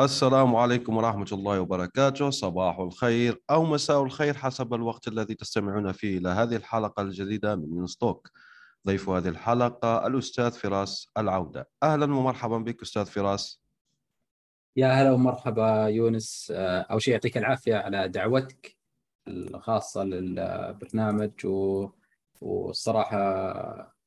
السلام عليكم ورحمة الله وبركاته. صباح الخير أو مساء الخير حسب الوقت الذي تستمعون فيه إلى هذه الحلقة الجديدة من ستوك ضيف هذه الحلقة الأستاذ فراس العودة. أهلا ومرحبا بك أستاذ فراس. يا هلا ومرحبا يونس. آه، أول شيء يعطيك العافية على دعوتك الخاصة للبرنامج و... والصراحة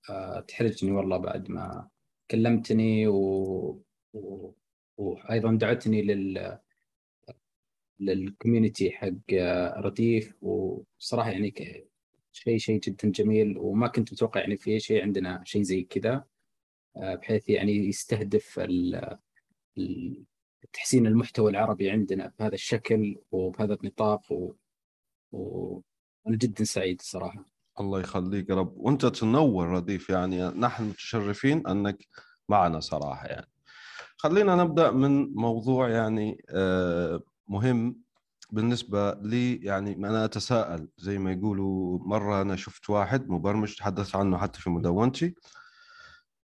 آه، تحرجني والله بعد ما كلمتني و... و... وأيضا دعتني لل للكوميونتي حق رديف وصراحة يعني شيء شيء جدا جميل وما كنت متوقع يعني في شيء عندنا شيء زي كذا آه، بحيث يعني يستهدف تحسين المحتوى العربي عندنا بهذا الشكل وبهذا النطاق و... وأنا جدا سعيد الصراحه الله يخليك يا رب. وأنت تنور رديف يعني نحن متشرفين أنك معنا صراحة يعني. خلينا نبدأ من موضوع يعني آه، مهم بالنسبة لي. يعني أنا أتساءل زي ما يقولوا مرة أنا شفت واحد مبرمج تحدث عنه حتى في مدونتي.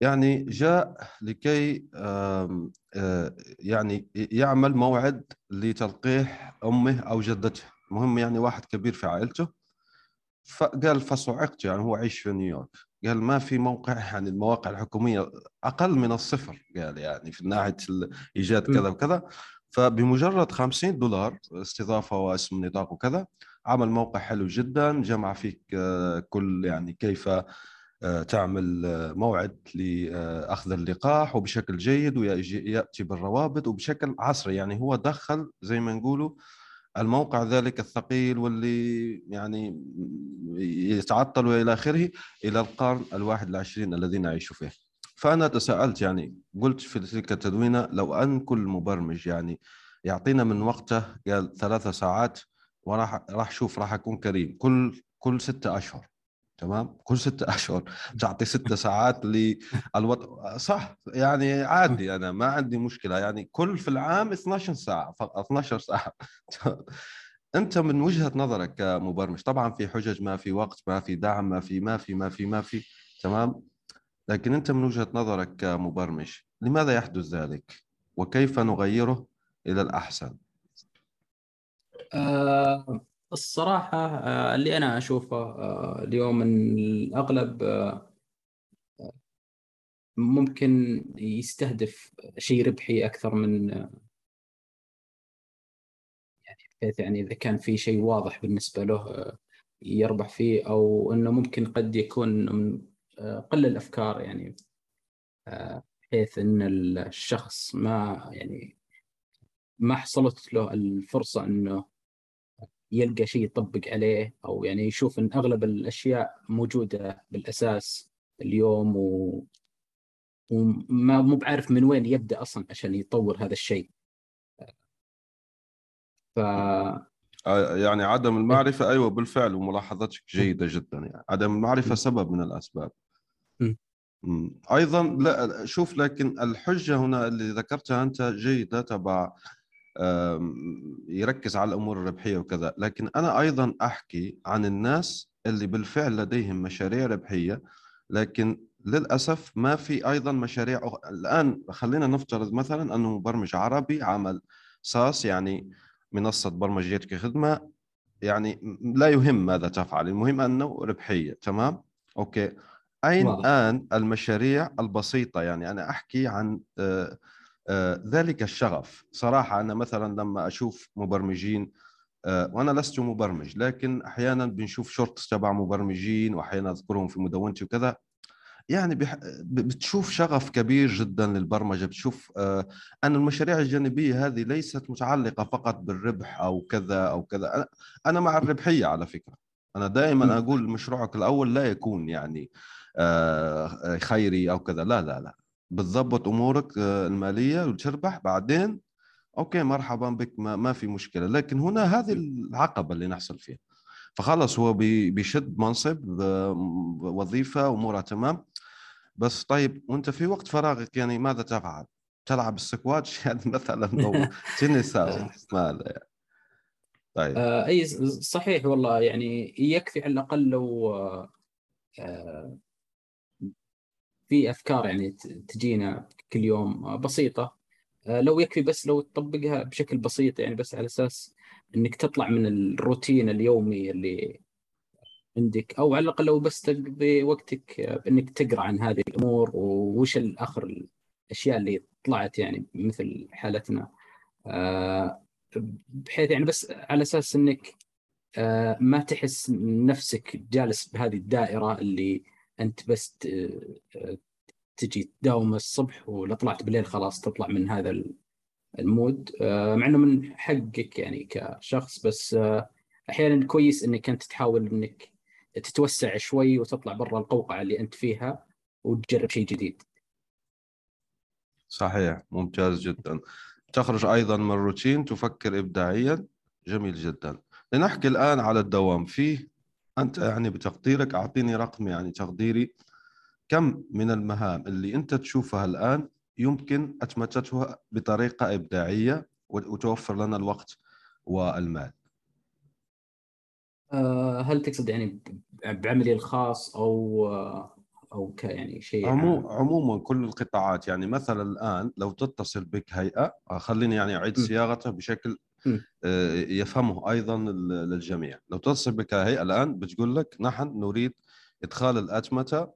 يعني جاء لكي آه، يعني يعمل موعد لتلقيح أمه أو جدته. مهم يعني واحد كبير في عائلته. فقال فصعقت يعني هو عايش في نيويورك. قال ما في موقع يعني المواقع الحكومية أقل من الصفر قال يعني في ناحية إيجاد كذا وكذا. فبمجرد 50 دولار استضافة واسم نطاق وكذا عمل موقع حلو جدا جمع فيك آه، كل يعني كيف آه، تعمل آه، موعد لاخذ اللقاح وبشكل جيد وياتي بالروابط وبشكل عصري. يعني هو دخل زي ما نقولوا الموقع ذلك الثقيل واللي يعني يتعطل وإلى آخره إلى القرن الواحد والعشرين الذي نعيش فيه. فأنا تساءلت يعني قلت في تلك التدوينة لو أن كل مبرمج يعني يعطينا من وقته قال ثلاثة ساعات وراح راح شوف راح أكون كريم كل كل ستة أشهر تمام؟ كل ستة اشهر تعطي ستة ساعات للوضع صح يعني عادي أنا ما عندي مشكلة. يعني كل في العام 12 ساعة 12 ساعة. أنت من وجهة نظرك كمبرمج طبعا في حجج ما في وقت ما في دعم ما في ما في ما في ما في تمام؟ لكن أنت من وجهة نظرك كمبرمج لماذا يحدث ذلك؟ وكيف نغيره إلى الأحسن؟ آه الصراحة آه، اللي أنا أشوفه آه، اليوم إن الأغلب آه، ممكن يستهدف شيء ربحي أكثر من يعني بحيث يعني إذا كان في شيء واضح بالنسبة له يربح فيه أو إنه ممكن قد يكون من قل الأفكار يعني بحيث إن الشخص ما يعني ما حصلت له الفرصة إنه يلقى شيء يطبق عليه أو يعني يشوف إن أغلب الأشياء موجودة بالأساس اليوم و وما مو بعارف من وين يبدأ أصلا عشان يطور هذا الشيء. ف يعني عدم المعرفة أيوه بالفعل وملاحظتك جيدة جدا يعني عدم المعرفة سبب من الأسباب. أيضا لا شوف لكن الحجة هنا اللي ذكرتها أنت جيدة تبع يركز على الأمور الربحية وكذا. لكن أنا أيضا أحكي عن الناس اللي بالفعل لديهم مشاريع ربحية لكن للأسف ما في أيضا مشاريع أخ... الآن خلينا نفترض مثلا أنه مبرمج عربي عمل SaaS يعني منصة برمجيات كخدمة يعني لا يهم ماذا تفعل المهم أنه ربحية تمام؟ okay. أين الان المشاريع البسيطة؟ يعني أنا أحكي عن آه، ذلك الشغف. صراحة أنا مثلا لما أشوف مبرمجين آه، وأنا لست مبرمج لكن أحيانا بنشوف shorts تبع مبرمجين وأحيانا أذكرهم في مدونتي وكذا. يعني. بتشوف شغف كبير جدا للبرمجة بتشوف آه، أن المشاريع الجانبية هذه ليست متعلقة فقط بالربح أو كذا أو كذا. أنا مع الربحية على فكرة. أنا دائما أقول مشروعك الأول لا يكون يعني خيري أو كذا. لا لا لا. بتضبط أمورك آه، المالية وتربح بعدين okay مرحبا بك ما, ما في مشكلة. لكن هنا هذه العقبة اللي نحصل فيها. فخلص هو بي- بيشد منصب آه، وظيفة أمورها تمام. بس طيب وأنت في وقت فراغك يعني ماذا تفعل؟ تلعب السكواتش؟ يعني مثلا أو تنس أو ماذا يعني طيب. آه أي صحيح والله. يعني يكفي على الأقل لو في أفكار يعني تجينا كل يوم آه، بسيطة. آه لو يكفي بس لو تطبقها بشكل بسيط يعني بس على أساس إنك تطلع من الروتين اليومي اللي عندك أو على الأقل لو بس تقضي وقتك آه، بانك تقرأ عن هذه الأمور ووش الآخر الأشياء اللي طلعت يعني مثل حالتنا. بحيث يعني بس على أساس إنك ما تحس نفسك جالس بهذه الدائرة اللي أنت بس تجي تداوم الصبح ولو طلعت بالليل خلاص تطلع من هذا المود. آه، مع أنه من حقك يعني كشخص بس آه، أحيانا كويس أنك أنت تحاول أنك تتوسع شوي وتطلع برا القوقعة اللي أنت فيها وتجرب شيء جديد. صحيح ممتاز جدا. تخرج أيضا من الروتين تفكر ابداعيا. جميل جدا. لنحكي الآن على الدوام. فيه أنت يعني بتقديرك أعطيني رقم يعني تقديري كم من المهام اللي أنت تشوفها الآن يمكن اتمتتها بطريقة إبداعية وتوفر لنا الوقت والمال آه، هل تقصد يعني بعملي الخاص أو آه، أو ك يعني شيء عمو؟ عموما كل القطاعات يعني مثلا الآن لو تتصل بك هيئة آه، خليني يعني أعيد. صياغته بشكل يفهمه أيضا للجميع. لو تتصل بك هيئه الآن بتقول لك نحن نريد إدخال الاتمته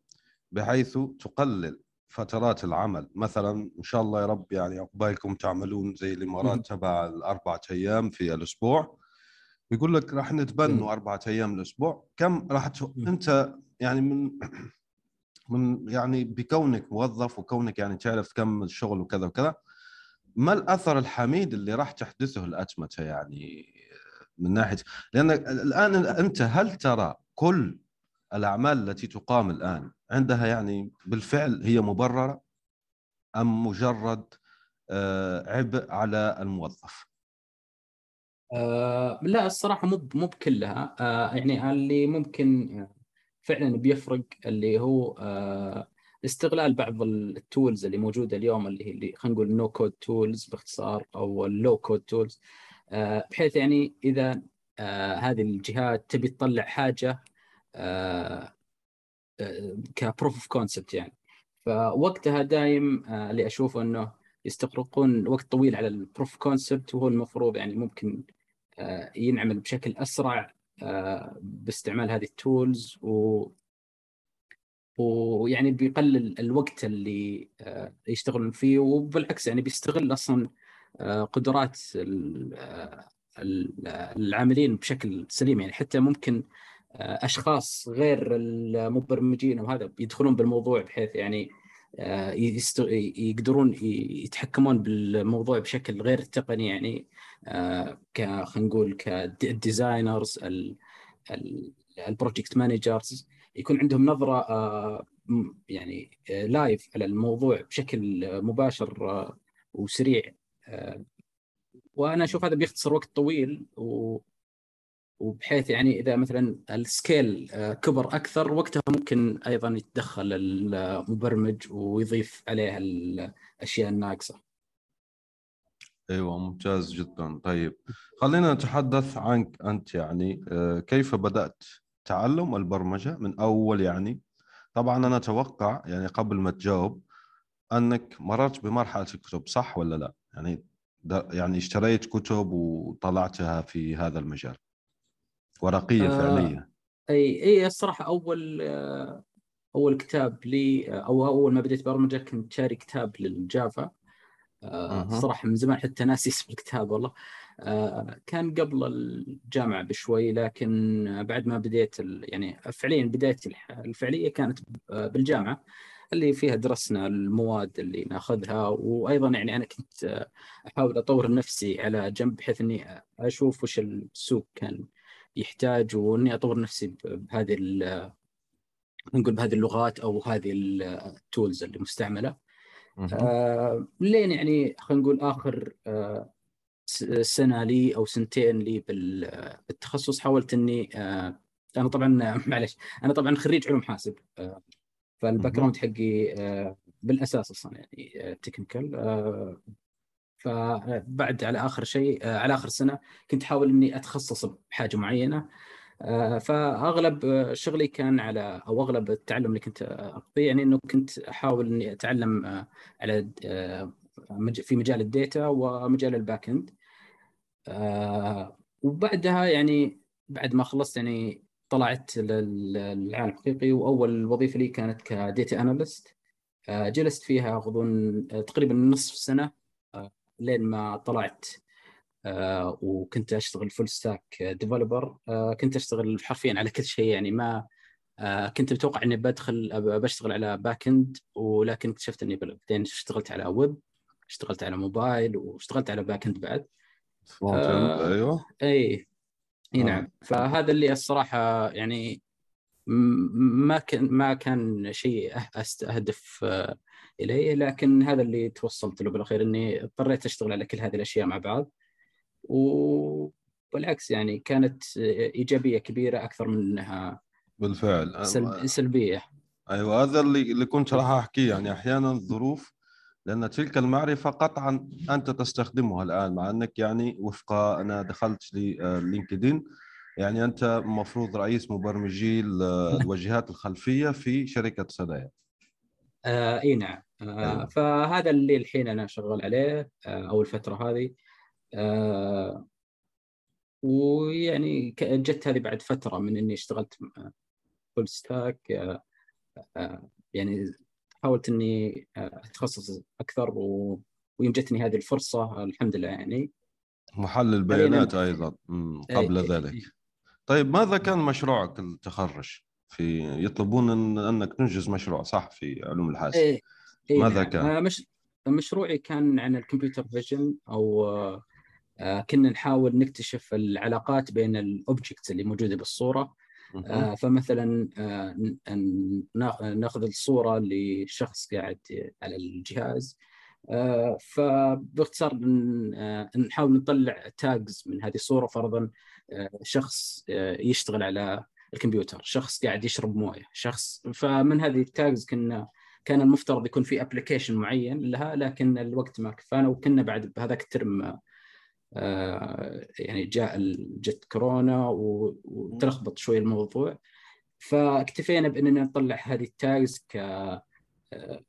بحيث تقلل فترات العمل. مثلا إن شاء الله يا رب يعني عقبالكم تعملون زي الإمارات تبع الأربعة أيام في الأسبوع. بيقول لك راح نتبنوا. أربعة أيام الأسبوع. كم راح ت... أنت يعني من من يعني بكونك موظف وكونك يعني تعرف كم الشغل وكذا وكذا ما الأثر الحميد اللي راح تحدثه الأتمتة يعني من ناحية لأن الآن أنت هل ترى كل الأعمال التي تقام الآن عندها يعني بالفعل هي مبررة أم مجرد آه، عبء على الموظف؟ آه لا الصراحة مو مو بكلها آه يعني اللي ممكن فعلا بيفرق اللي هو آه استغلال بعض ال tools اللي موجودة اليوم اللي هي اللي خلينا نقول no-code tools باختصار أو ال low-code tools بحيث يعني إذا آه هذه الجهات تبي تطلع حاجة آه ك proof of concept يعني. فوقتها دايم آه اللي أشوفه إنه يستغرقون وقت طويل على ال proof concept وهو المفروض يعني ممكن آه، ينعمل بشكل أسرع باستعمال هذه ال tools و ويعني بيقلل الوقت اللي آه، يشتغلون فيه وبالعكس يعني بيستغل أصلا آه، قدرات آه، ال- العاملين بشكل سليم. يعني حتى ممكن أشخاص غير المبرمجين وهذا يدخلون بالموضوع بحيث يعني يقدرون يتحكمون بالموضوع بشكل غير تقني يعني ك خلينا نقول ك designers ال project managers يكون عندهم نظرة آه، يعني آه، live على الموضوع بشكل آه، مباشر آه، وسريع. آه، وأنا أشوف هذا بيختصر وقت طويل وبحيث يعني إذا مثلا السكيل آه، كبر أكثر وقتها ممكن أيضا يتدخل المبرمج ويضيف عليها الأشياء الناقصة. أيوه ممتاز جدا. طيب خلينا نتحدث عنك أنت يعني آه، كيف بدأت؟ تعلم البرمجه من أول يعني. طبعا أنا أتوقع يعني قبل ما تجاوب أنك مررت بمرحلة الكتب صح ولا لا؟ يعني يعني اشتريت كتب وطلعتها في هذا المجال. ورقية آه، فعليه أي أي الصراحة أول آه، أول كتاب لي أو أول ما بديت برمجة كنت شاري كتاب للجافا. آه،. الصراحة من زمان حتى ناسي اسم الكتاب والله. آه، كان قبل الجامعة بشوي لكن بعد ما بديت يعني فعليا بدايتي الفعلية كانت آه، بالجامعة اللي فيها درسنا المواد اللي ناخذها وأيضا يعني أنا كنت آه، أحاول أطور نفسي على جنب بحيث إني أشوف وش السوق كان يحتاج وإني أطور نفسي بهذه نقول بهذه اللغات أو هذه ال tools اللي مستعملة. آه لين يعني خلينا نقول آخر آه سنة لي أو سنتين لي بال- بالتخصص حاولت إني آه أنا طبعا معلش أنا طبعا خريج علوم حاسب آه فال background حقي آه بالأساس أصلا يعني technical فبعد على آخر شيء على آخر سنة كنت احاول إني أتخصص بحاجة معينة فأغلب شغلي كان على أو أغلب التعلم اللي كنت أقضيه يعني إنه كنت أحاول إني أتعلم على في مجال ال data ومجال ال back end آه، وبعدها يعني بعد ما خلصت يعني طلعت لل- للعالم الحقيقي وأول وظيفة لي كانت ك data analyst. جلست فيها أظن آه، تقريبا نصف سنة آه، لين ما طلعت. آه، وكنت أشتغل full stack developer كنت أشتغل حرفيا على كل شيء يعني ما آه، كنت متوقع إني بدخل بشتغل على back end ولكن اكتشفت إني بعدين اشتغلت على ويب اشتغلت على موبايل واشتغلت على back end بعد. front آه، أيوه. إي إي آه. نعم. فهذا اللي الصراحة يعني ما كان ما كان شيء أه- استهدف إليه لكن هذا اللي توصلت له بالأخير إني اضطريت أشتغل على كل هذه الأشياء مع بعض. وبالعكس يعني كانت إيجابية كبيرة أكثر من إنها بالفعل. سلب سلبية. أيوه هذا اللي اللي كنت راح أحكيه. يعني أحيانا الظروف لأن تلك المعرفة قطعا أنت تستخدمها الآن مع أنك يعني وفق أنا دخلت للينكدين يعني أنت المفروض رئيس مبرمجي ال- الواجهات الخلفية في شركة سدايا آه إي نعم. آه أيوة. فهذا اللي الحين أنا شغال عليه آه أو الفترة هذه. آه ويعني جت هذه بعد فترة من إني اشتغلت full stack آه آه يعني حاولت إني آه، أتخصص أكثر و... ويوم جتني هذه الفرصة الحمد لله يعني. محلل البيانات أيضا. مم، قبل ذلك. طيب ماذا كان مشروعك التخرج؟ في يطلبون إن أنك تنجز مشروع صح؟ في علوم الحاسب. إيه إيه ماذا نعم. كان؟ آه، مش مشروعي كان عن ال computer vision أو آه، كنا نحاول نكتشف العلاقات بين ال objects اللي موجودة بالصورة. فمثلا آه، ن- ن- نا- ناخذ الصورة لشخص قاعد على الجهاز. آه، فباختصار آه، نحاول نطلع tags من هذه الصورة فرضا آه، شخص آه، يشتغل على الكمبيوتر شخص قاعد يشرب موية شخص فمن هذه ال tags كنا كان المفترض يكون في application معين لها لكن الوقت ما كفانا وكنا بعد بهذاك الترم آه، يعني جاء جت كورونا و- وتلخبط شوي الموضوع. فاكتفينا بأننا نطلع هذه ال tags ك آه،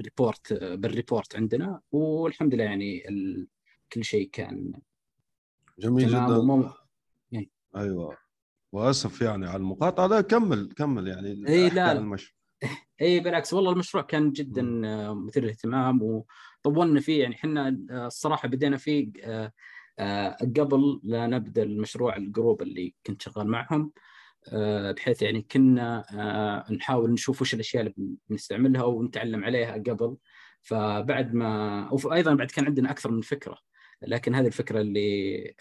report بال report عندنا. والحمد لله يعني ال... كل شيء كان جميل جدا. ومو... أيوه. وأسف يعني على المقاطعة لا كمل كمل يعني إيه، أحكي لا،. المشروع. اي بالعكس والله المشروع كان جدا آه، مثير للاهتمام وطولنا فيه يعني إحنا آه، الصراحة بدينا فيه آه، آه، قبل لا نبدأ المشروع ال group اللي كنت شغال معهم بحيث يعني كنا نحاول نشوف وش الأشياء اللي بنستعملها ونتعلم عليها قبل. فبعد ما وأيضا بعد كان عندنا أكثر من فكرة لكن هذه الفكرة اللي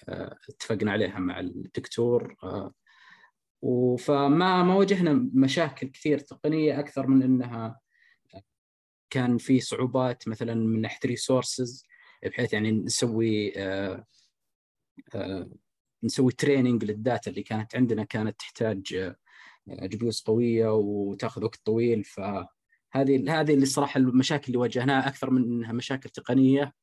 اتفقنا عليها مع الدكتور فما ما واجهنا مشاكل كثير تقنية أكثر من إنها كان في صعوبات مثلا من ناحية ريسورسز بحيث يعني نسوي آه، آه، نسوي training لل data اللي كانت عندنا كانت تحتاج GPU قوية وتاخذ وقت طويل. فهذه هذه اللي الصراحه المشاكل اللي واجهناها أكثر من إنها مشاكل تقنية.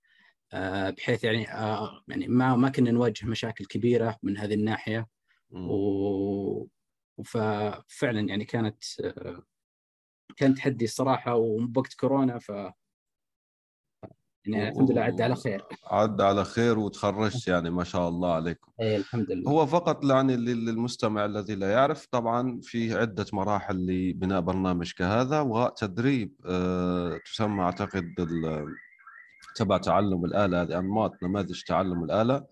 آه، بحيث يعني آه، يعني ما ما كنا نواجه مشاكل كبيرة من هذه الناحية. و ففعلا يعني كانت آه، كان تحدي الصراحة وبوقت كورونا ف يعني الحمد لله عدى على خير. عدى على خير وتخرجت يعني ما شاء الله عليكم. اي الحمد لله. هو فقط يعني لل- للمستمع الذي لا يعرف طبعا في عدة مراحل لبناء برنامج كهذا وتدريب آه، تسمى أعتقد ال- تبع تعلم الآلة هذه أنماط نماذج تعلم الآلة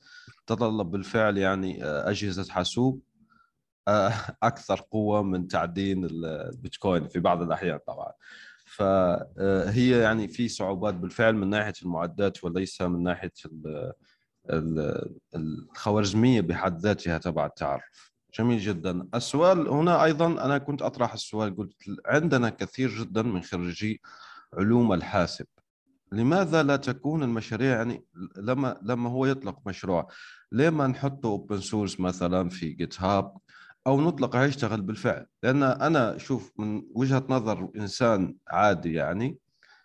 تتطلب بالفعل يعني آه، أجهزة حاسوب آه، أكثر قوة من تعدين ال- البيتكوين في بعض الأحيان طبعا. فهي يعني في صعوبات بالفعل من ناحية المعدات وليس من ال- الخوارزمية بحد ذاتها تبع التعرف. جميل جدا. السؤال هنا أيضا أنا كنت أطرح السؤال قلت عندنا كثير جدا من خريجي علوم الحاسب. لماذا لا تكون المشاريع يعني لما لما هو يطلق مشروع ليه ما نحطه open source مثلا في GitHub أو نطلق يشتغل بالفعل. لأن أنا أشوف من وجهة نظر إنسان عادي يعني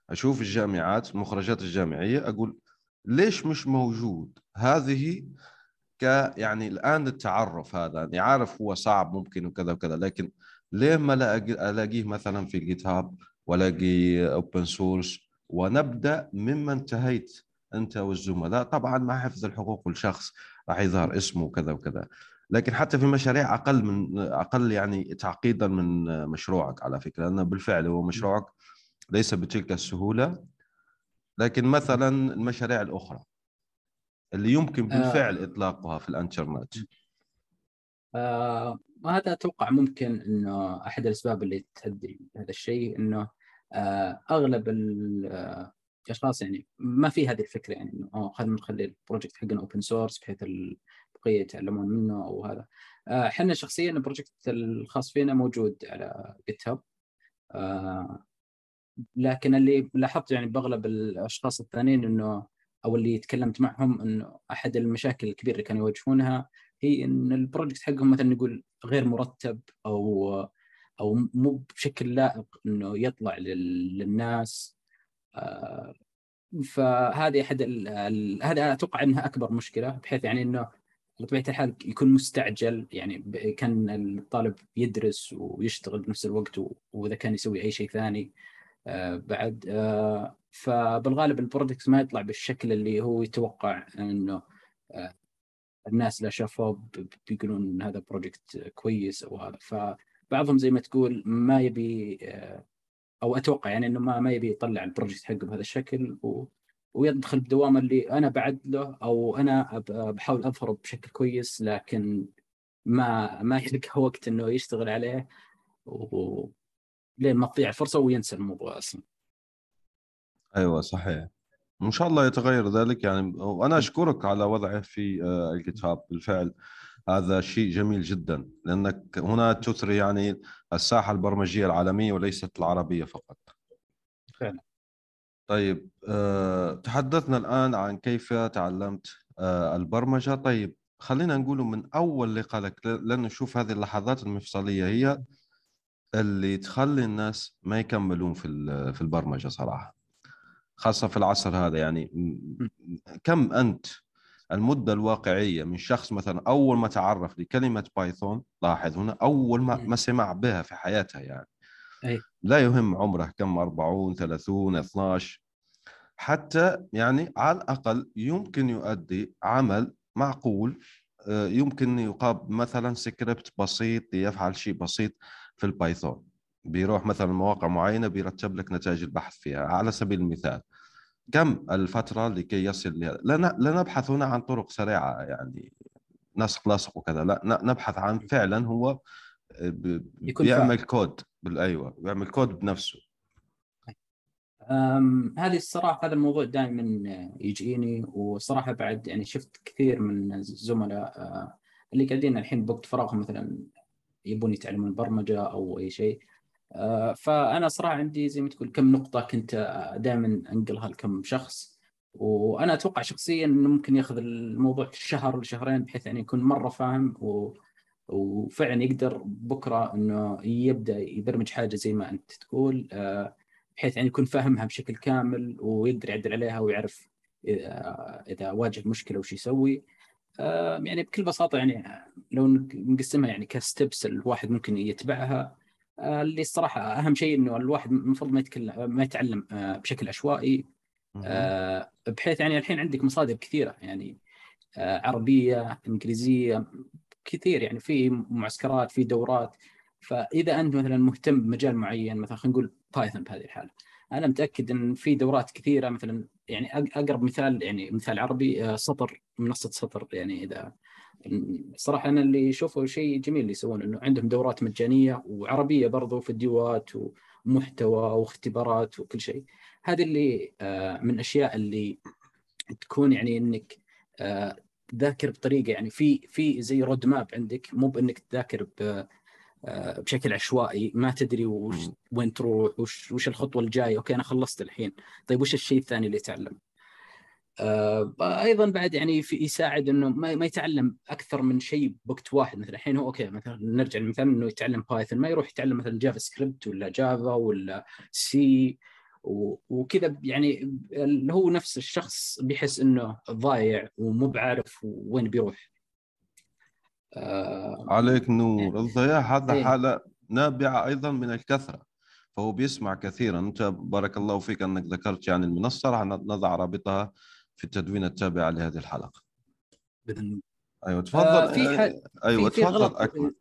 أشوف الجامعات المخرجات الجامعية أقول ليش مش موجود؟ هذه ك يعني الآن التعرف هذا يعني عارف هو صعب ممكن وكذا وكذا لكن ليه ما ألاقيه مثلا في ال GitHub وألاقي open source ونبدأ مما انتهيت أنت والزملاء؟ طبعا مع حفظ الحقوق الشخص راح يظهر اسمه وكذا وكذا. لكن حتى في مشاريع أقل من أقل يعني تعقيدا من مشروعك على فكرة لأنه بالفعل هو مشروعك ليس بتلك السهولة. لكن مثلا المشاريع الأخرى اللي يمكن بالفعل آه إطلاقها في الانترنت. آه وهذا أتوقع ممكن إنه أحد الأسباب اللي تؤدي هذا الشيء إنه آه أغلب الاشخاص يعني ما في هذه الفكرة يعني إنه خلينا نخلي ال project حقنا open source بحيث البقيه يتعلمون منه أو هذا. إحنا آه شخصيا ال project الخاص فينا موجود على GitHub آه لكن اللي لاحظت يعني بأغلب الأشخاص الثانيين إنه أو اللي تكلمت معهم انه أحد المشاكل الكبيرة اللي كانوا يواجهونها هي إن ال project حقهم مثلا نقول غير مرتب أو أو مو بشكل لائق إنه يطلع للناس. آه، فهذه أحد هذا أتوقع إنها أكبر مشكلة بحيث يعني إنه بطبيعة الحال يكون مستعجل يعني كان الطالب يدرس ويشتغل بنفس الوقت وإذا كان يسوي أي شيء ثاني آه، بعد آه، فبالغالب ال product ما يطلع بالشكل اللي هو يتوقع إنه آه، الناس لا شافوه بيقولون هذا project كويس أو هذا. فبعضهم زي ما تقول ما يبي أو أتوقع يعني إنه ما ما يبي يطلع البروجكت حقه بهذا الشكل ويدخل بدوام اللي أنا بعد له أو أنا بحاول أظهره بشكل كويس لكن ما ما يلقى وقت إنه يشتغل عليه و لين ما تضيع الفرصه وينسى الموضوع أصلا. أيوه صحيح. ان شاء الله يتغير ذلك يعني وأنا أشكرك على وضعه في آه، الكتاب بالفعل هذا شيء جميل جدا لأنك هنا تثري يعني الساحة البرمجية العالمية وليست العربية فقط. فعلا. طيب أه تحدثنا الآن عن كيف تعلمت أه البرمجة. طيب خلينا نقول من أول لقاء لك لأن نشوف هذه اللحظات المفصلية هي اللي تخلي الناس ما يكملون في في البرمجة صراحة خاصة في العصر هذا. يعني كم أنت المدة الواقعية من شخص مثلا أول ما تعرف لكلمة بايثون لاحظ هنا أول ما ما سمع بها في حياته يعني. أي. لا يهم عمره كم 40 30 12 حتى يعني على الأقل يمكن يؤدي عمل معقول آه، يمكن يقاب مثلا سكريبت بسيط يفعل شيء بسيط في ال Python. بيروح مثلا مواقع معينة بيرتب لك نتائج البحث فيها على سبيل المثال. كم الفترة لكي يصل لها؟ لا لا نبحث هنا عن طرق سريعة يعني نسق لصق وكذا. لا نبحث عن فعلا هو بيعمل كود بالايوه بيعمل كود بنفسه. هذه الصراحة هذا الموضوع دائما يجيني وصراحة بعد يعني شفت كثير من الزملاء آه، اللي قاعدين الحين بوقت فراغهم مثلا يبون يتعلمون برمجة أو أي شيء. آه، فأنا صراحة عندي زي ما تقول كم نقطة كنت دائما أنقلها لكم شخص. وأنا أتوقع شخصيا إنه ممكن ياخذ الموضوع شهر لشهرين بحيث يعني يكون مرة فاهم و... وفعلا يقدر بكرة إنه يبدأ يبرمج حاجة زي ما أنت تقول آه، بحيث يعني يكون فاهمها بشكل كامل ويقدر يعدل عليها ويعرف آه، إذا واجه مشكلة وش يسوي. يعني بكل بساطة يعني لو نقسمها يعني كستبس الواحد ممكن يتبعها. آه، اللي الصراحة أهم شيء إنه الواحد المفروض ما يتكلم ما يتعلم آه، بشكل عشوائي. آه، بحيث يعني الحين عندك مصادر كثيرة يعني عربية إنجليزية كثير يعني في معسكرات في دورات. فإذا أنت مثلا مهتم بمجال معين مثلا خلينا نقول بايثون بهذه الحالة أنا متأكد إن في دورات كثيرة مثلا يعني أقرب مثال يعني مثال عربي سطر منصة سطر. يعني إذا صراحة أنا اللي اشوفه شيء جميل اللي يسوون إنه عندهم دورات مجانية وعربية برضو فيديوهات ومحتوى واختبارات وكل شيء. هذه اللي آه، من الاشياء اللي تكون يعني إنك تذاكر بطريقة يعني في في زي road map عندك مو بإنك تذاكر آه، بشكل عشوائي ما تدري وش. وين تروح وش وش الخطوة الجاية. okay أنا خلصت الحين. طيب وش الشيء الثاني اللي يتعلم؟ آه، أيضا بعد يعني في يساعد إنه ما, ما يتعلم أكثر من شيء بوقت واحد. مثلا الحين هو okay مثلا نرجع للمثال إنه يتعلم Python ما يروح يتعلم مثلا JavaScript ولا Java ولا سي وكذا يعني اللي هو نفس الشخص بيحس إنه ضايع ومو بعارف وين بيروح. آه، عليك نور. الضياع هذا إيه. حالة نابعة أيضا من الكثرة فهو بيسمع كثيرا. أنت بارك الله فيك أنك ذكرت يعني المنصة راح نضع رابطها في التدوين التابع لهذه الحلقة. بإذن أيوة تفضل. آه، في ح- أيوة في في تفضل غلط. أكمل.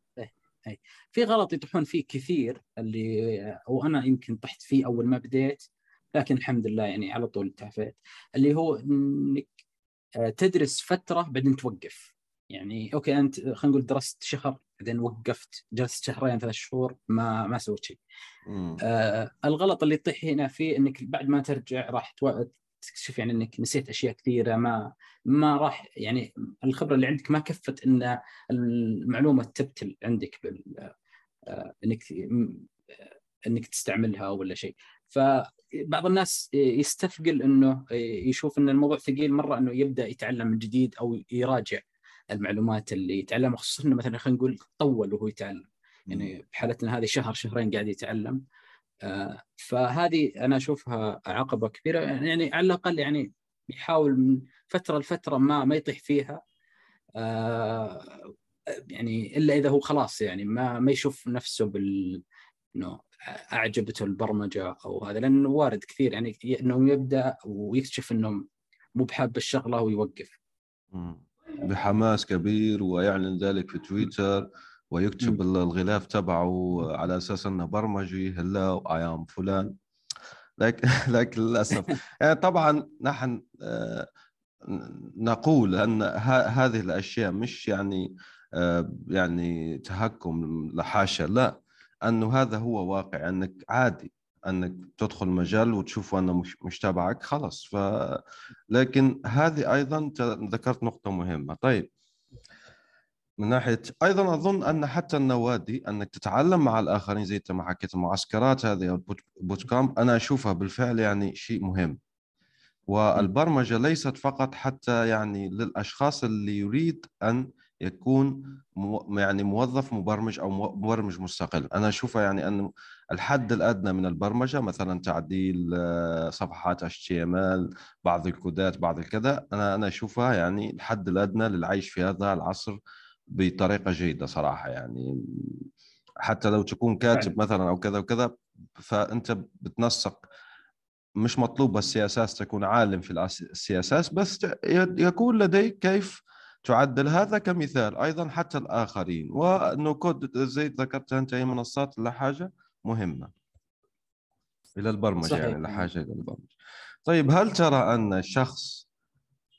إيه. في غلط يطيحون فيه كثير اللي وأنا يمكن طحت فيه أول ما بديت لكن الحمد لله يعني على طول تعافيت اللي هو إنك آه، تدرس فترة بعدين توقف يعني okay أنت خلينا نقول درست شهر بعدين وقفت جلست شهرين ثلاث شهور ما ما سويت شيء. آه الغلط اللي يطيح هنا فيه إنك بعد ما ترجع راح تكتشف يعني إنك نسيت أشياء كثيرة ما ما راح يعني الخبرة اللي عندك ما كفت إن المعلومة تبتل عندك بال آه، إنك إنك تستعملها ولا شيء. فبعض الناس يستثقل إنه يشوف إن الموضوع ثقيل مرة إنه يبدأ يتعلم من جديد أو يراجع المعلومات اللي يتعلمها خصوصا انه مثلا خلينا نقول طول وهو يتعلم. يعني بحالتنا هذه شهر شهرين قاعد يتعلم. فهذه أنا أشوفها عقبة كبيرة. يعني على الأقل يعني يحاول من فترة لفترة ما ما يطيح فيها. آه، يعني إلا إذا هو خلاص يعني ما ما يشوف نفسه بال إنه أعجبته البرمجة أو هذا لأنه وارد كثير. يعني إنه يبدأ ويكتشف إنه مو بحاب الشغلة ويوقف. بحماس كبير ويعلن ذلك في تويتر. ويكتب الغلاف تبعه على أساس أنه برمجي هلا اي ام فلان. لكن لكن للأسف. يعني طبعا نحن آه، نقول أن هذه الأشياء مش يعني آه، يعني تهكم لحاشا. لا أنه هذا هو واقع أنك عادي أنك تدخل مجال وتشوف أنه مش مش تبعك خلاص. ف لكن هذه أيضا ذكرت نقطة مهمة. طيب من ناحية أيضا أظن أن حتى النوادي أنك تتعلم مع الآخرين زي ما حكيت المعسكرات هذه أو ال boot boot camp أنا أشوفها بالفعل يعني شيء مهم. والبرمجة ليست فقط حتى يعني للأشخاص اللي يريد أن يكون مو يعني موظف مبرمج أو مبرمج مستقل. أنا أشوفها يعني أن الحد الأدنى من البرمجة مثلا تعديل آه، صفحات HTML بعض الكودات بعض الكذا أنا أنا أشوفها يعني الحد الأدنى للعيش في هذا العصر بطريقة جيدة صراحة يعني. حتى لو تكون كاتب مثلا أو كذا وكذا فأنت بتنسق مش مطلوب السياسات تكون عالم في السياسات بس يكون لديك كيف تعدل هذا كمثال. أيضا حتى الآخرين. وأنه كود زي ذكرت أنت هي منصات لحاجه مهمة. إلى البرمجة صحيح. يعني لحاجه إلى البرمجة. طيب هل ترى أن الشخص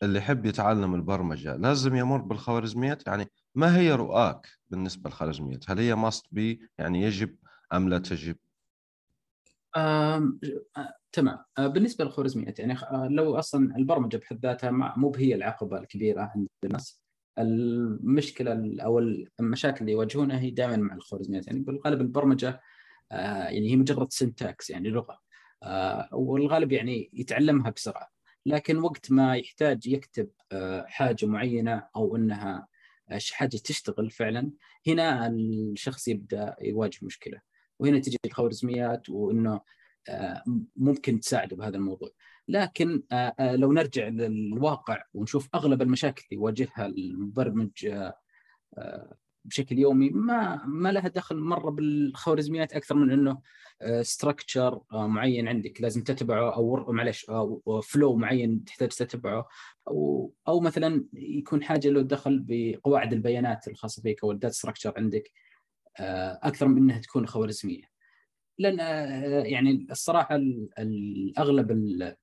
اللي يحب يتعلم البرمجة لازم يمر بالخوارزميات؟ يعني ما هي رؤاك بالنسبة للخوارزميات هل هي must be يعني يجب أم لا تجب؟ آه، تمام. آه، بالنسبة للخوارزميات يعني آه، لو أصلا البرمجة بحد ذاتها مو بهي العقبة الكبيرة عند الناس. المشكلة ال- أو المشاكل اللي يواجهونها هي دائما مع الخوارزميات يعني بالغالب البرمجة آه، يعني هي مجرد سنتاكس يعني لغة. آه، والغالب يعني يتعلمها بسرعة. لكن وقت ما يحتاج يكتب آه، حاجة معينة أو إنها حاجة تشتغل فعلا هنا الشخص يبدأ يواجه مشكلة. وهنا تجي الخوارزميات وإنه آه، ممكن تساعده بهذا الموضوع. لكن آه، آه، لو نرجع للواقع ونشوف أغلب المشاكل اللي يواجهها المبرمج بشكل يومي ما ما لها دخل مرة بالخوارزميات أكثر من إنه ستراكشر معين عندك. لازم تتبعه أو معلش فلو معين تحتاج تتبعه. أو أو مثلا يكون حاجة له دخل بقواعد البيانات الخاصة فيك أو ال data structure عندك آه، أكثر من إنها تكون خوارزمية. لأن آه، يعني الصراحة ال- الاغلب ال-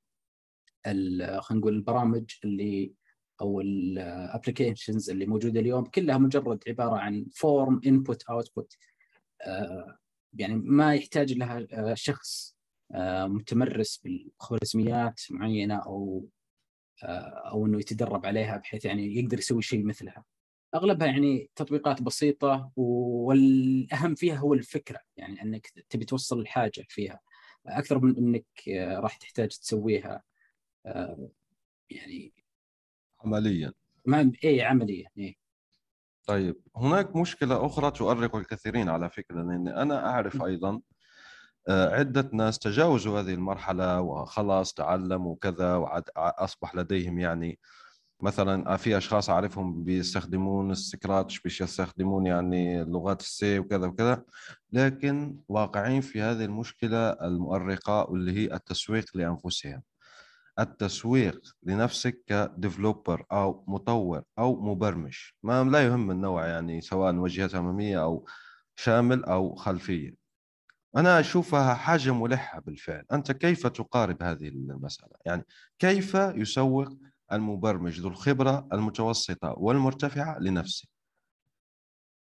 ال- خلينا نقول البرامج اللي أو ال applications اللي موجودة اليوم كلها مجرد عبارة عن form input output يعني ما يحتاج لها آه، شخص آه، متمرس بالخوارزميات معينة أو آه، أو إنه يتدرب عليها بحيث يعني يقدر يسوي شيء مثلها. أغلبها يعني تطبيقات بسيطة والأهم فيها هو الفكرة يعني إنك تبي توصل الحاجة فيها. أكثر من إنك راح تحتاج تسويها. يعني عمليا. ما اي عمليا اي طيب هناك مشكلة أخرى تؤرق الكثيرين على فكرة لأني أنا أعرف أيضا آه، عدة ناس تجاوزوا هذه المرحلة وخلاص تعلموا كذا وأصبح لديهم يعني مثلا في أشخاص أعرفهم بيستخدمون ال Scratch باش يستخدمون يعني لغات ال C وكذا وكذا لكن واقعين في هذه المشكلة المؤرقة واللي هي التسويق لأنفسهم. التسويق لنفسك ك developer أو مطور أو مبرمج. ما لا يهم النوع يعني سواء وجهة أمامية أو شامل أو خلفية. أنا أشوفها حاجة ملحة بالفعل. أنت كيف تقارب هذه المسألة؟ يعني كيف يسوق المبرمج ذو الخبرة المتوسطة والمرتفعة لنفسه؟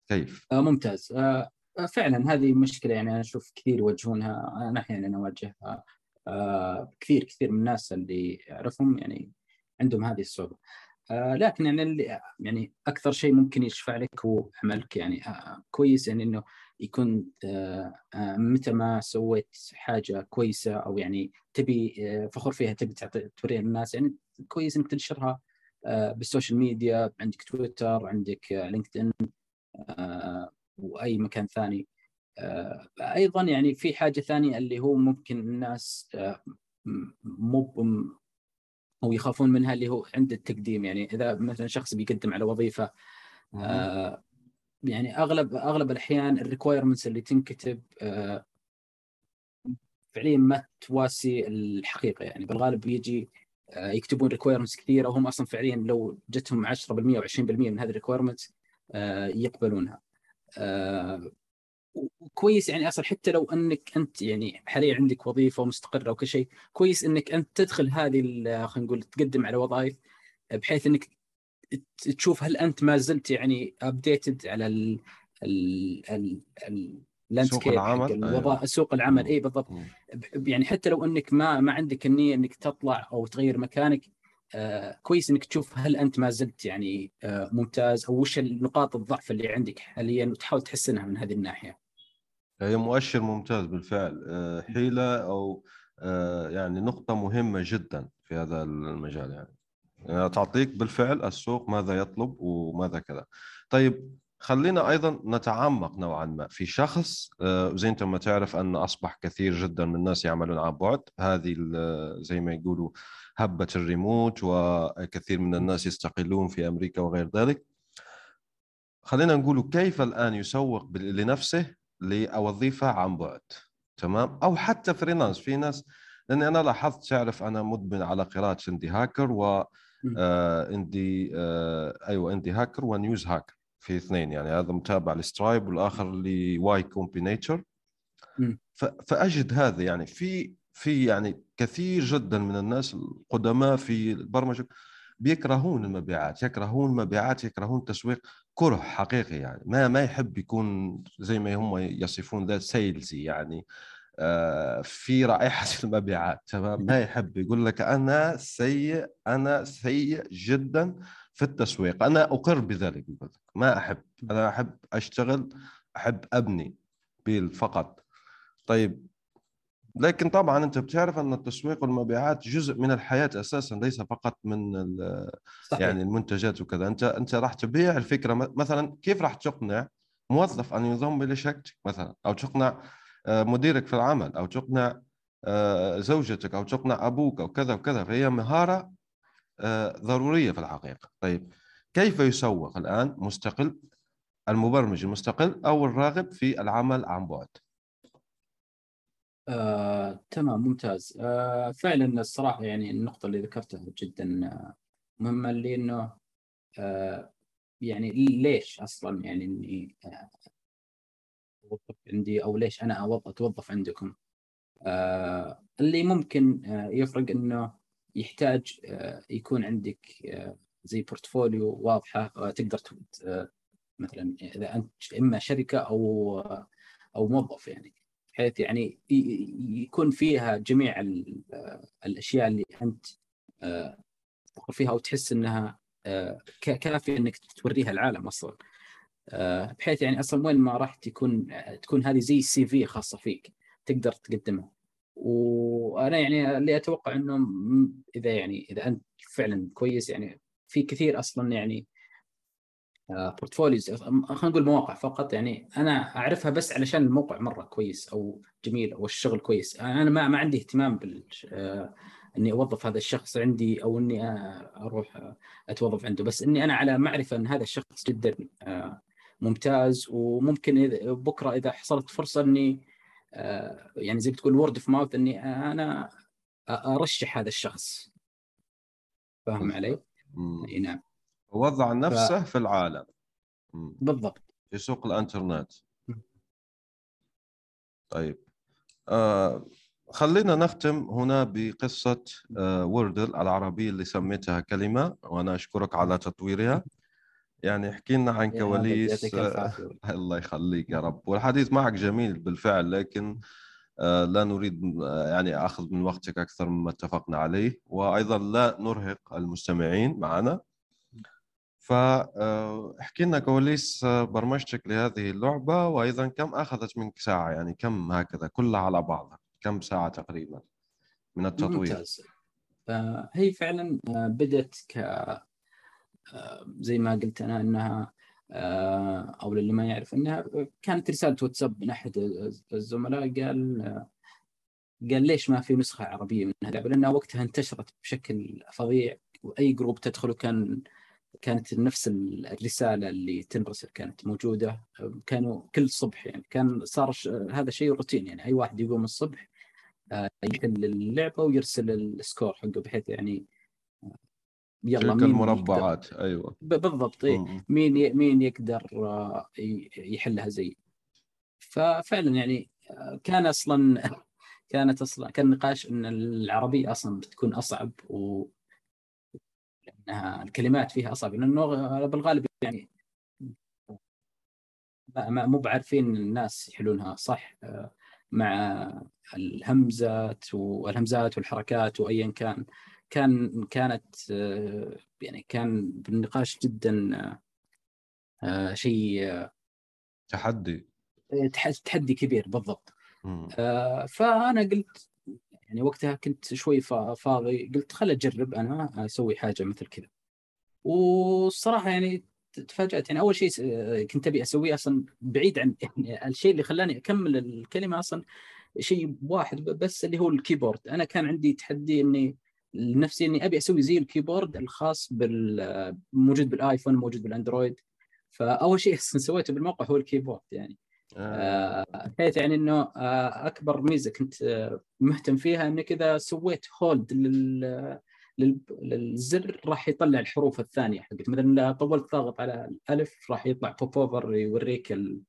كيف؟ آه ممتاز. آه, فعلا هذه مشكلة يعني أنا أشوف كثير يواجهونها انا أحيانا اواجهها آه كثير كثير من الناس اللي اعرفهم يعني عندهم هذه الصعوبة. آه لكن يعني اللي يعني أكثر شيء ممكن يشفع لك هو عملك. يعني آه كويس يعني إنه يكون آه آه متى ما سويت حاجة كويسة أو يعني تبي آه فخور فيها تبي توريها للناس يعني كويس إنك تنشرها آه بال social media عندك تويتر عندك LinkedIn آه وأي مكان ثاني. آه، أيضا يعني في حاجة ثانية اللي هو ممكن الناس آه، مو أو يخافون منها اللي هو عند التقديم. يعني إذا مثلا شخص بيقدم على وظيفة آه، يعني أغلب أغلب الأحيان ال requirements اللي تنكتب فعليا ما تواسي الحقيقة. يعني بالغالب يجي يكتبون requirements كثيرة وهم أصلا فعليا لو جتهم 10% أو 20% من هذه ال requirements يقبلونها. وكويس يعني أصلا حتى لو أنك أنت يعني حاليا عندك وظيفة مستقره وكل شيء كويس إنك أنت تدخل هذه خلينا نقول تقدم على وظائف بحيث إنك تشوف هل أنت ما زلت يعني ابديتد على ال ال ال سوق العمل؟ أيوة. سوق العمل. اي بالضبط. يعني حتى لو إنك ما ما عندك النية إنك تطلع أو تغير مكانك آه كويس إنك تشوف هل أنت ما زلت يعني آه ممتاز أو وش النقاط الضعف اللي عندك حاليا وتحاول تحسنها من هذه الناحية. هي مؤشر ممتاز بالفعل. آه، حيلة أو آه، يعني نقطة مهمة جدا في هذا المجال يعني. تعطيك بالفعل السوق ماذا يطلب وماذا كذا. طيب خلينا أيضا نتعمق نوعا ما في شخص. آه، زي أنت ما تعرف أن أصبح كثير جدا من الناس يعملون عن بعد. هذه زي ما يقولوا هبة الريموت وكثير من الناس يستقلون في أمريكا وغير ذلك. خلينا نقول كيف الآن يسوق لنفسه لوظيفه عن بعد تمام؟ أو حتى freelance في ناس لأني أنا لاحظت تعرف أنا مدمن على قراءة Indie Hackers و آه Indie آه أيوه Indie Hackers و News Hacker في اثنين. يعني هذا متابع ل Stripe والآخر ل Y Combinator فأجد هذا. يعني في في يعني كثير جدا من الناس القدماء في البرمجة بيكرهون المبيعات يكرهون المبيعات يكرهون التسويق كره حقيقي يعني ما ما يحب يكون زي ما هم يصفون ذات سيلزي يعني آه، في رائحة المبيعات تمام؟ ما يحب يقول لك أنا سيء أنا سيء جدا في التسويق أنا أقر بذلك يقول لك. ما أحب أنا أحب أشتغل أحب أبني بيل فقط. طيب لكن طبعا أنت بتعرف أن التسويق والمبيعات جزء من الحياة أساسا ليس فقط من صحيح. يعني المنتجات وكذا. أنت أنت راح تبيع الفكرة مثلا كيف راح تقنع موظف أن ينضم لشركتك مثلا؟ أو تقنع آه، مديرك في العمل أو تقنع آه، زوجتك أو تقنع أبوك أو كذا وكذا. فهي مهارة آه، ضرورية في الحقيقة. طيب كيف يسوق الآن مستقل المبرمج المستقل أو الراغب في العمل عن بعد؟ آه، تمام ممتاز. آه، فعلا الصراحة يعني النقطة اللي ذكرتها جدا آه، مهمة اللي انه آه، يعني ليش أصلا يعني إني آه، أوظف عندي أو ليش أنا أتوظف عندكم؟ آه، اللي ممكن يفرق إنه يحتاج يكون عندك زي بورتفوليو واضحة آه، تقدر مثلا إذا أنت إما شركة أو أو موظف يعني. بحيث يعني يكون فيها جميع الأشياء اللي أنت تفكر فيها أو تحس إنها آه، ك- كافي إنك توريها العالم أصلا. آه، بحيث يعني أصلا وين ما رحت يكون تكون هذه زي CV خاصة فيك تقدر تقدمها. وأنا يعني اللي أتوقع إنه إذا يعني إذا أنت فعلا كويس يعني في كثير أصلا يعني portfolios خلينا نقول مواقع فقط. يعني أنا أعرفها بس علشان الموقع مرة كويس أو جميل أو الشغل كويس. أنا ما ما عندي اهتمام بال آه، إني أوظف هذا الشخص عندي أو إني آه، أروح آه، أتوظف عنده. بس إني أنا على معرفة إن هذا الشخص جدا آه، ممتاز. وممكن إذا بكرة إذا حصلت فرصة إني آه، يعني زي ما تقول word of mouth إني أنا أرشح هذا الشخص. فاهم علي؟ إي نعم. وضع نفسه في العالم. بالضبط. في سوق الانترنت. طيب. آه خلينا نختم هنا بقصة آه وردل العربية اللي سميتها كلمة وأنا أشكرك على تطويرها. يعني احكي لنا عن كواليس عافية. الله يخليك يا رب. والحديث معك جميل بالفعل لكن آه، لا نريد آه، يعني أخذ من وقتك أكثر مما اتفقنا عليه. وأيضا لا نرهق المستمعين معنا. فاحكي لنا كواليس آه، برمجتك لهذه اللعبة وأيضا كم أخذت منك ساعة؟ يعني كم هكذا كلها على بعضها كم ساعة تقريبا من التطوير؟ ممتاز. آه، هي فعلا آه، بدت ك آه، زي ما قلت أنا إنها آه، أو للي ما يعرف إنها كانت رسالة واتساب من أحد الزملاء قال آه، قال ليش ما في نسخة عربية من اللعبة؟ لأنها وقتها انتشرت بشكل فظيع وأي جروب تدخله كان كانت نفس الرسالة اللي تنرسل كانت موجودة. كانوا كل صبح يعني كان صار هذا شيء روتين يعني. أي واحد يقوم الصبح آه، يحل اللعبه ويرسل السكور حقه بحيث يعني آه، يلا مين المربعات يقدر- ب- بالضبط إيه. مين ي- مين يقدر آه، يحلها زي. ففعلا يعني كان أصلا كانت أصلا كان نقاش إن العربية أصلا بتكون أصعب و لأنها الكلمات فيها أصعب لأنه بالغالب يعني ما مو بعارفين الناس يحلونها صح. مع الهمزات والهمزات والحركات وايا كان. كان كانت يعني كان بالنقاش جدا شيء تحدي. تح- تحدي كبير بالضبط. مم. فأنا قلت يعني وقتها كنت شوي فا- فاضي قلت خل أجرب أنا أسوي حاجة مثل كذا. والصراحة يعني تفاجأت. يعني أول شيء كنت أبي أسويه أصلا بعيد عن يعني الشيء اللي خلاني أكمل الكلمة أصلا شيء واحد بس اللي هو ال keyboard. أنا كان عندي تحدي إني لنفسي إني أبي أسوي زي ال keyboard الخاص بال موجود بال iPhone موجود بال Android. فأول شيء سويته بالموقع هو ال keyboard يعني. آه. آه، بحيث يعني إنه آه، أكبر ميزة كنت مهتم فيها إنك إذا سويت hold لل لل- للزر راح يطلع الحروف الثانية حقت مثلا لو طولت ضاغط على الألف راح يطلع pop over يوريك ال-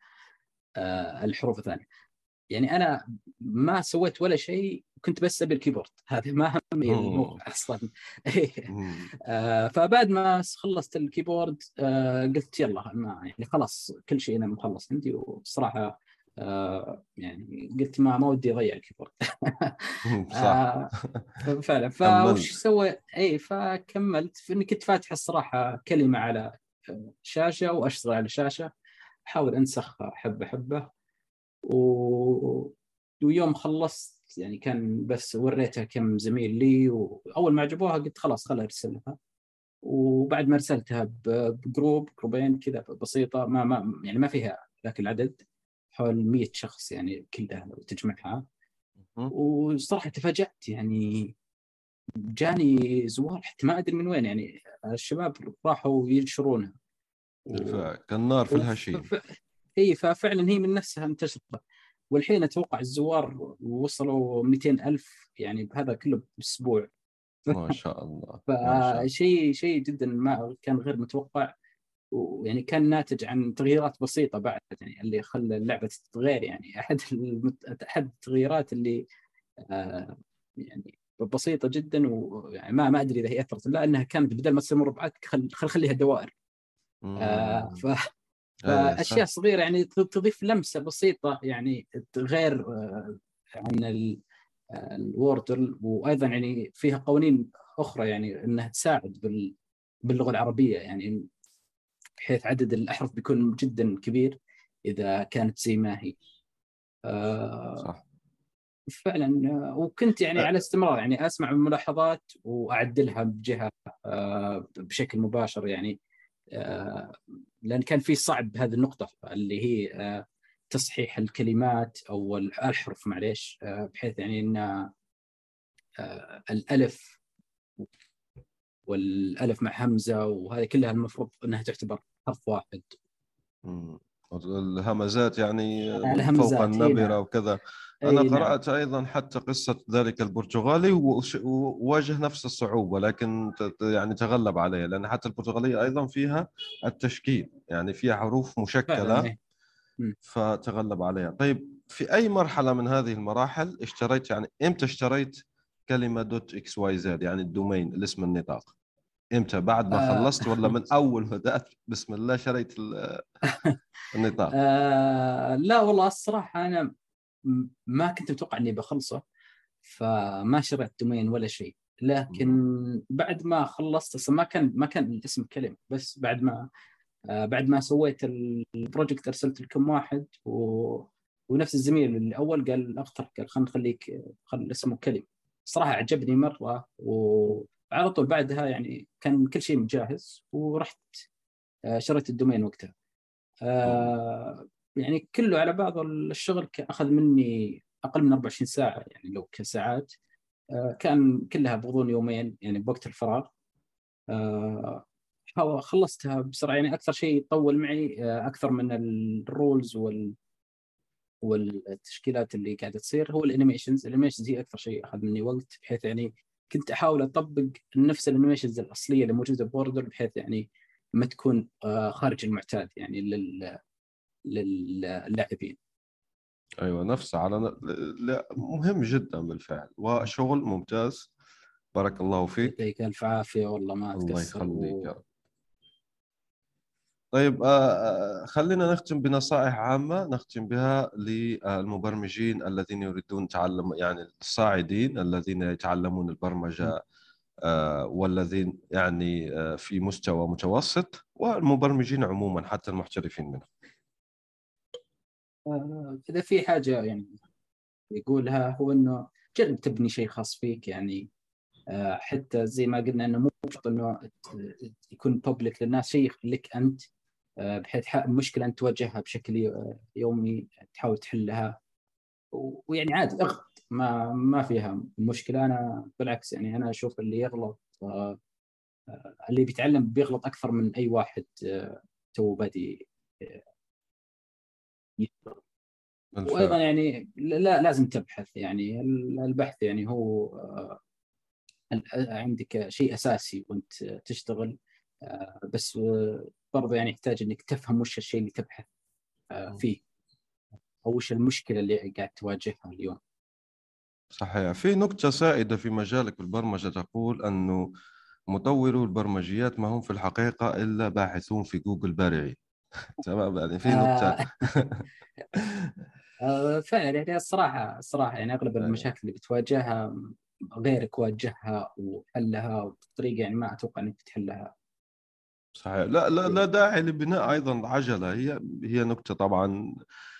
الحروف الثانية يعني أنا ما سويت ولا شيء كنت بس أبي ال keyboard. هذا ما همني أوه. الموقع أصلا. مم. آه، فبعد ما خلصت ال keyboard آه، قلت يلا ما يعني خلاص كل شيء أنا مخلص عندي. والصراحه آه، يعني قلت ما ما ودي أضيع ال keyboard. صح. آه، فعلا. فوش سوى إي فكملت. في اني كنت فاتح الصراحة كلمة على شاشة وأشتغل على شاشة. أحاول انسخ حبة حبة. و... ويوم خلصت يعني كان بس وريتها كم زميل لي وأول ما عجبوها قلت خلاص خلها ارسلها وبعد ما أرسلتها بجروب جروبين كذا بسيطة ما ما يعني ما فيها ذاك العدد حول 100 شخص يعني كلها لو تجمعها. وصراحة تفاجأت يعني جاني زوار حتى ما أدري من وين يعني الشباب راحوا ينشرونها و- كالنار في الهشيم. اي ففعلا هي من نفسها انتشرت والحين أتوقع الزوار وصلوا 200 ألف يعني بهذا كله بأسبوع ما شاء الله. فشيء شيء جدا ما كان غير متوقع ويعني كان ناتج عن تغييرات بسيطة بعد يعني اللي خلى اللعبة تتغير يعني أحد المت... أحد التغييرات اللي آه يعني بسيطة جدا ويعني ما ما أدري إذا هي أثرت لا أنها كانت بدل ما تصير مربعات خل خل خليها دوائر آه. ف... فأشياء. صغيرة يعني تضيف لمسة بسيطة يعني غير آه، عن آه، الوردل وأيضا يعني فيها قوانين أخرى يعني إنها تساعد بال باللغة العربية يعني بحيث عدد الأحرف بيكون جدا كبير إذا كانت زي ما هي آه، صح فعلا آه، وكنت يعني. على استمرار يعني أسمع الملاحظات وأعدلها بجهة آه، بشكل مباشر يعني لأن كان في صعب هذه النقطة اللي هي آه، تصحيح الكلمات أو الاحرف معليش آه، بحيث يعني إن آه، الألف والألف مع همزة وهذه كلها المفروض إنها تعتبر حرف واحد. الهمزات يعني من الهمزات، فوق إي النبرة نعم. وكذا أنا نعم. قرأت أيضا حتى قصة ذلك البرتغالي وواجه نفس الصعوبة لكن يعني تغلب عليها لأن حتى البرتغالية أيضا فيها التشكيل يعني فيها حروف مشكلة. فتغلب عليها طيب في أي مرحلة من هذه المراحل اشتريت يعني إمتى اشتريت كلمة dot xyz يعني ال domain الاسم النطاق إمتى؟ بعد ما آه. خلصت ولا من أول ما بدأت؟ بسم الله شريت ال- النطاق. آه لا والله الصراحة أنا ما كنت متوقع إني بخلصه فما شريت domain ولا شيء. لكن بعد ما خلصت أصلا ما كان ما كان الاسم كلمة بس بعد ما آه بعد ما سويت ال project أرسلت لكم واحد و... ونفس الزميل الأول قال اقترح قال خلينا نخليك خل اسمه كلمة. صراحة عجبني مرة وعلى طول بعدها يعني كان كل شيء مجهز ورحت آه، شريت ال domain وقتها. آه يعني كله على بعض الشغل أخذ مني أقل من 24 ساعة يعني لو كساعات آه كان كلها بغضون يومين يعني بوقت الفراغ. خلصتها بسرعة يعني أكثر شيء طول معي أكثر من ال rules وال والتشكيلات اللي قاعدة تصير هو ال animations ال animations هي أكثر شيء أخذ مني وقت بحيث يعني كنت أحاول أطبق نفس ال animations الأصلية اللي موجودة ب Wordle بحيث يعني ما تكون آه، خارج المعتاد يعني لل للاعبين أيوه نفسه على لا مهم جدا بالفعل. وشغل ممتاز. بارك الله فيك. يعطيك ألف عافية. والله ما الله تقصر يخليك يا رب. طيب آه، آه، خلينا نختم بنصائح عامة نختم بها للمبرمجين الذين يريدون تعلم يعني الصاعدين الذين يتعلمون البرمجة آه، والذين يعني آه، في مستوى متوسط والمبرمجين عموما حتى المحترفين منهم. آه، إذا في حاجة يعني يقولها هو إنه جرب تبني شيء خاص فيك يعني آه، حتى زي ما قلنا إنه مو شرط إنه يكون بابليك للناس شيء لك أنت آه، بحيث ح- مشكلة انت تواجهها بشكل ي- يومي تحاول تحلها. ويعني عادي اغلط. ما ما فيها مشكلة. أنا بالعكس يعني أنا أشوف اللي يغلط آه، آه، اللي بيتعلم بيغلط أكثر من أي واحد آه، تو بادي آه،. وأيضا يعني لا لازم تبحث يعني. البحث يعني هو آه، عندك شيء أساسي وأنت تشتغل. آه، بس آه، برضه يعني يحتاج إنك تفهم وش الشيء اللي تبحث آه، فيه. أو وش المشكلة اللي قاعد تواجهها اليوم. صحيح. في نكتة سائدة في مجالك بالبرمجة تقول أنه مطورو البرمجيات ما هم في الحقيقة إلا باحثون في جوجل بارعين. تمام؟ يعني في نكتة آه، آه، فعلا يعني الصراحة الصراحة يعني أغلب أيوة. المشاكل اللي بتواجهها غيرك واجهها وحلها بطريقه يعني ما أتوقع إنك تحلها. صحيح. لا لا لا داعي لبناء أيضا عجلة. هي هي نكتة طبعا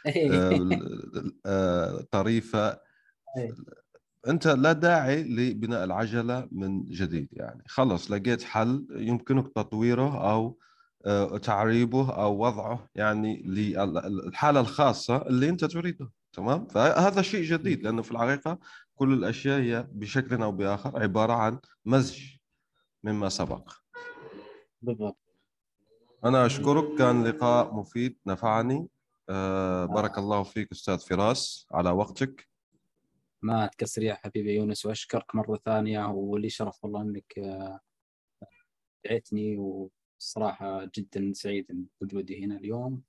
آه، آه، طريفة. إيه. أنت لا داعي لبناء العجلة من جديد يعني. خلص لقيت حل يمكنك تطويره أو آه، تعريبه أو وضعه يعني للحالة الخاصة اللي أنت تريده. تمام؟ فهذا شيء جديد لأنه في الحقيقة كل الأشياء هي بشكل أو بآخر عبارة عن مزج مما سبق. بالضبط. أنا أشكرك كان لقاء مفيد نفعني. آه، بارك الله فيك أستاذ فراس على وقتك. ما تكسر يا حبيبي يونس وأشكرك مرة ثانية ولي شرف والله إنك آه، دعيتني والصراحه جدا سعيد بوجودي هنا اليوم.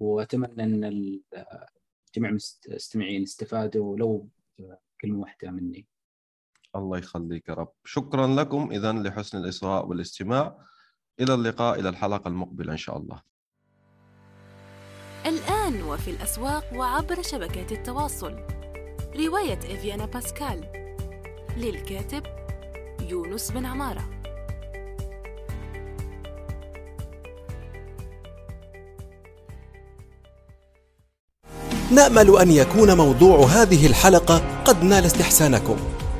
وأتمنى إن ال- آه، جميع المستمعين استفادوا لو كلمة واحدة مني. الله يخليك يا رب. شكرا لكم إذا لحسن الإصغاء والاستماع. إلى اللقاء إلى الحلقة المقبلة إن شاء الله. الآن وفي الأسواق وعبر شبكات التواصل. رواية إفيانا باسكال. للكاتب يونس بن عمارة. نأمل أن يكون موضوع هذه الحلقة قد نال استحسانكم.